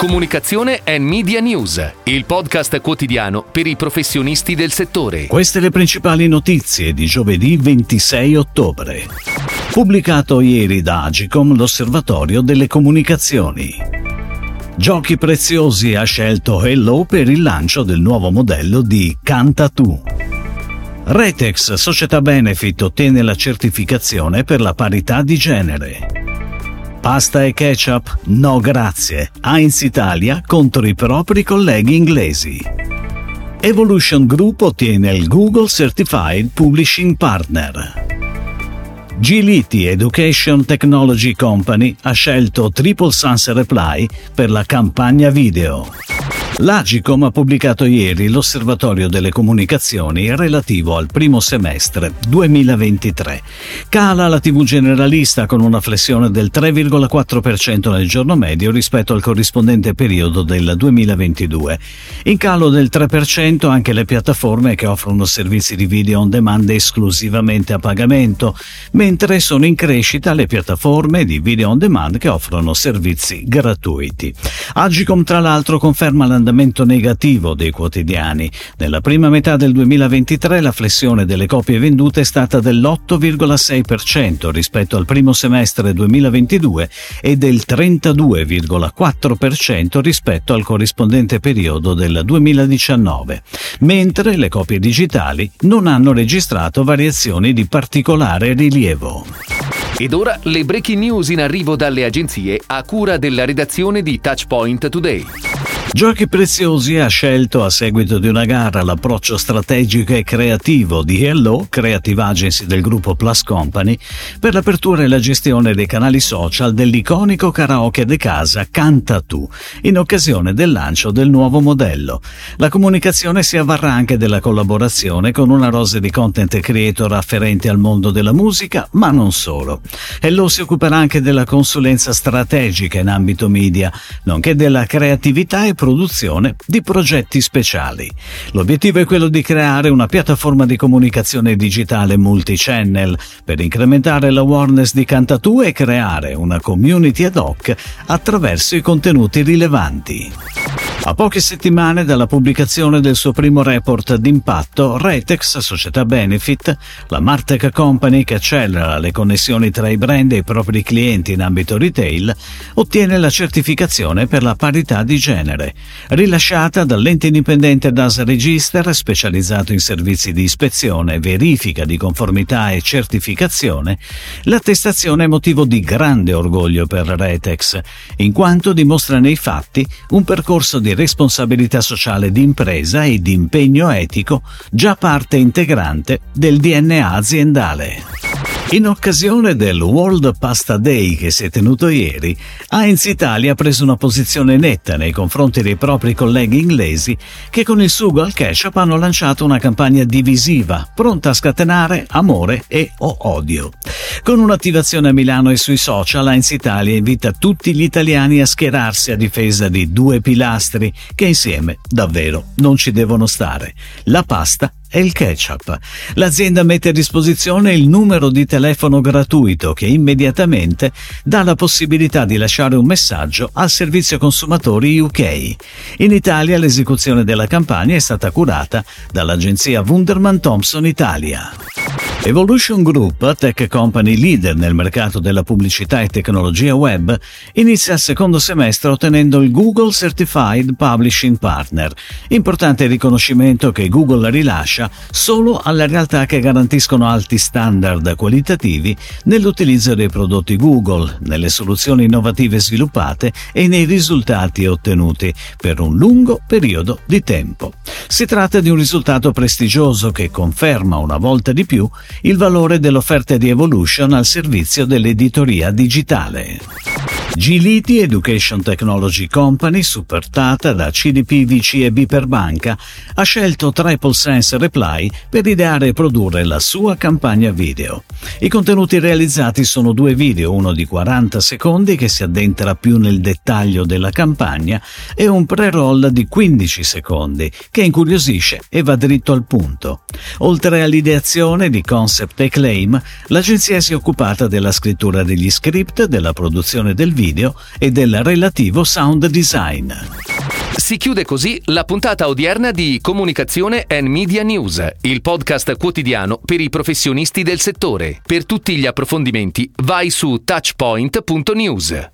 Comunicazione e Media News, il podcast quotidiano per i professionisti del settore. Queste le principali notizie di giovedì 26 ottobre. Pubblicato ieri da Agicom l'Osservatorio delle Comunicazioni. Giochi preziosi ha scelto Hello per il lancio del nuovo modello di Canta Tu. Retex Società Benefit ottiene la certificazione per la parità di genere. Pasta e ketchup? No grazie. Heinz Italia contro i propri colleghi inglesi. Evolution Group ottiene il Google Certified Publishing Partner. Giliti Education Technology Company ha scelto Triple Sans Reply per la campagna video. L'Agicom ha pubblicato ieri l'Osservatorio delle Comunicazioni relativo al primo semestre 2023. Cala la TV generalista con una flessione del 3,4% nel giorno medio rispetto al corrispondente periodo del 2022. In calo del 3% anche le piattaforme che offrono servizi di video on demand esclusivamente a pagamento, mentre sono in crescita le piattaforme di video on demand che offrono servizi gratuiti. Agicom tra l'altro conferma l'andamento andamento negativo dei quotidiani. Nella prima metà del 2023 la flessione delle copie vendute è stata dell'8,6% rispetto al primo semestre 2022 e del 32,4% rispetto al corrispondente periodo del 2019, mentre le copie digitali non hanno registrato variazioni di particolare rilievo. Ed ora le breaking news in arrivo dalle agenzie a cura della redazione di Touchpoint Today. Giochi Preziosi ha scelto a seguito di una gara l'approccio strategico e creativo di Hello, Creative Agency del gruppo Plus Company, per l'apertura e la gestione dei canali social dell'iconico karaoke de casa Canta Tu, in occasione del lancio del nuovo modello. La comunicazione si avvarrà anche della collaborazione con una rose di content creator afferenti al mondo della musica, ma non solo. Hello si occuperà anche della consulenza strategica in ambito media, nonché della creatività e produzione di progetti speciali. L'obiettivo è quello di creare una piattaforma di comunicazione digitale multichannel per incrementare l'awareness di Cantatù e creare una community ad hoc attraverso i contenuti rilevanti. A poche settimane dalla pubblicazione del suo primo report d'impatto, Retex, società Benefit, la Martech Company che accelera le connessioni tra i brand e i propri clienti in ambito retail, ottiene la certificazione per la parità di genere. Rilasciata dall'ente indipendente DAS Register, specializzato in servizi di ispezione, verifica di conformità e certificazione, l'attestazione è motivo di grande orgoglio per Retex, in quanto dimostra nei fatti un percorso di responsabilità sociale d'impresa e di impegno etico già parte integrante del DNA aziendale. In occasione del World Pasta Day che si è tenuto ieri, Heinz Italia ha preso una posizione netta nei confronti dei propri colleghi inglesi che con il sugo al ketchup hanno lanciato una campagna divisiva, pronta a scatenare amore e o odio. Con un'attivazione a Milano e sui social, Heinz Italia invita tutti gli italiani a schierarsi a difesa di due pilastri che insieme davvero non ci devono stare, la pasta e il ketchup. L'azienda mette a disposizione il numero di telefono gratuito che immediatamente dà la possibilità di lasciare un messaggio al servizio consumatori UK. In Italia l'esecuzione della campagna è stata curata dall'agenzia Wunderman Thompson Italia. Evolution Group, tech company leader nel mercato della pubblicità e tecnologia web, inizia il secondo semestre ottenendo il Google Certified Publishing Partner, importante riconoscimento che Google rilascia solo alle realtà che garantiscono alti standard qualitativi nell'utilizzo dei prodotti Google, nelle soluzioni innovative sviluppate e nei risultati ottenuti per un lungo periodo di tempo. Si tratta di un risultato prestigioso che conferma una volta di più il valore dell'offerta di Evolution al servizio dell'editoria digitale. Giliti Education Technology Company, supportata da CDP VC e Biper Banca, ha scelto Triple Sense Reply per ideare e produrre la sua campagna video. I contenuti realizzati sono due video, uno di 40 secondi che si addentra più nel dettaglio della campagna e un pre-roll di 15 secondi che incuriosisce e va dritto al punto. Oltre all'ideazione di concept e claim, l'agenzia si è occupata della scrittura degli script, della produzione del video video e del relativo sound design. Si chiude così la puntata odierna di Comunicazione and Media News, il podcast quotidiano per i professionisti del settore. Per tutti gli approfondimenti vai su touchpoint.news.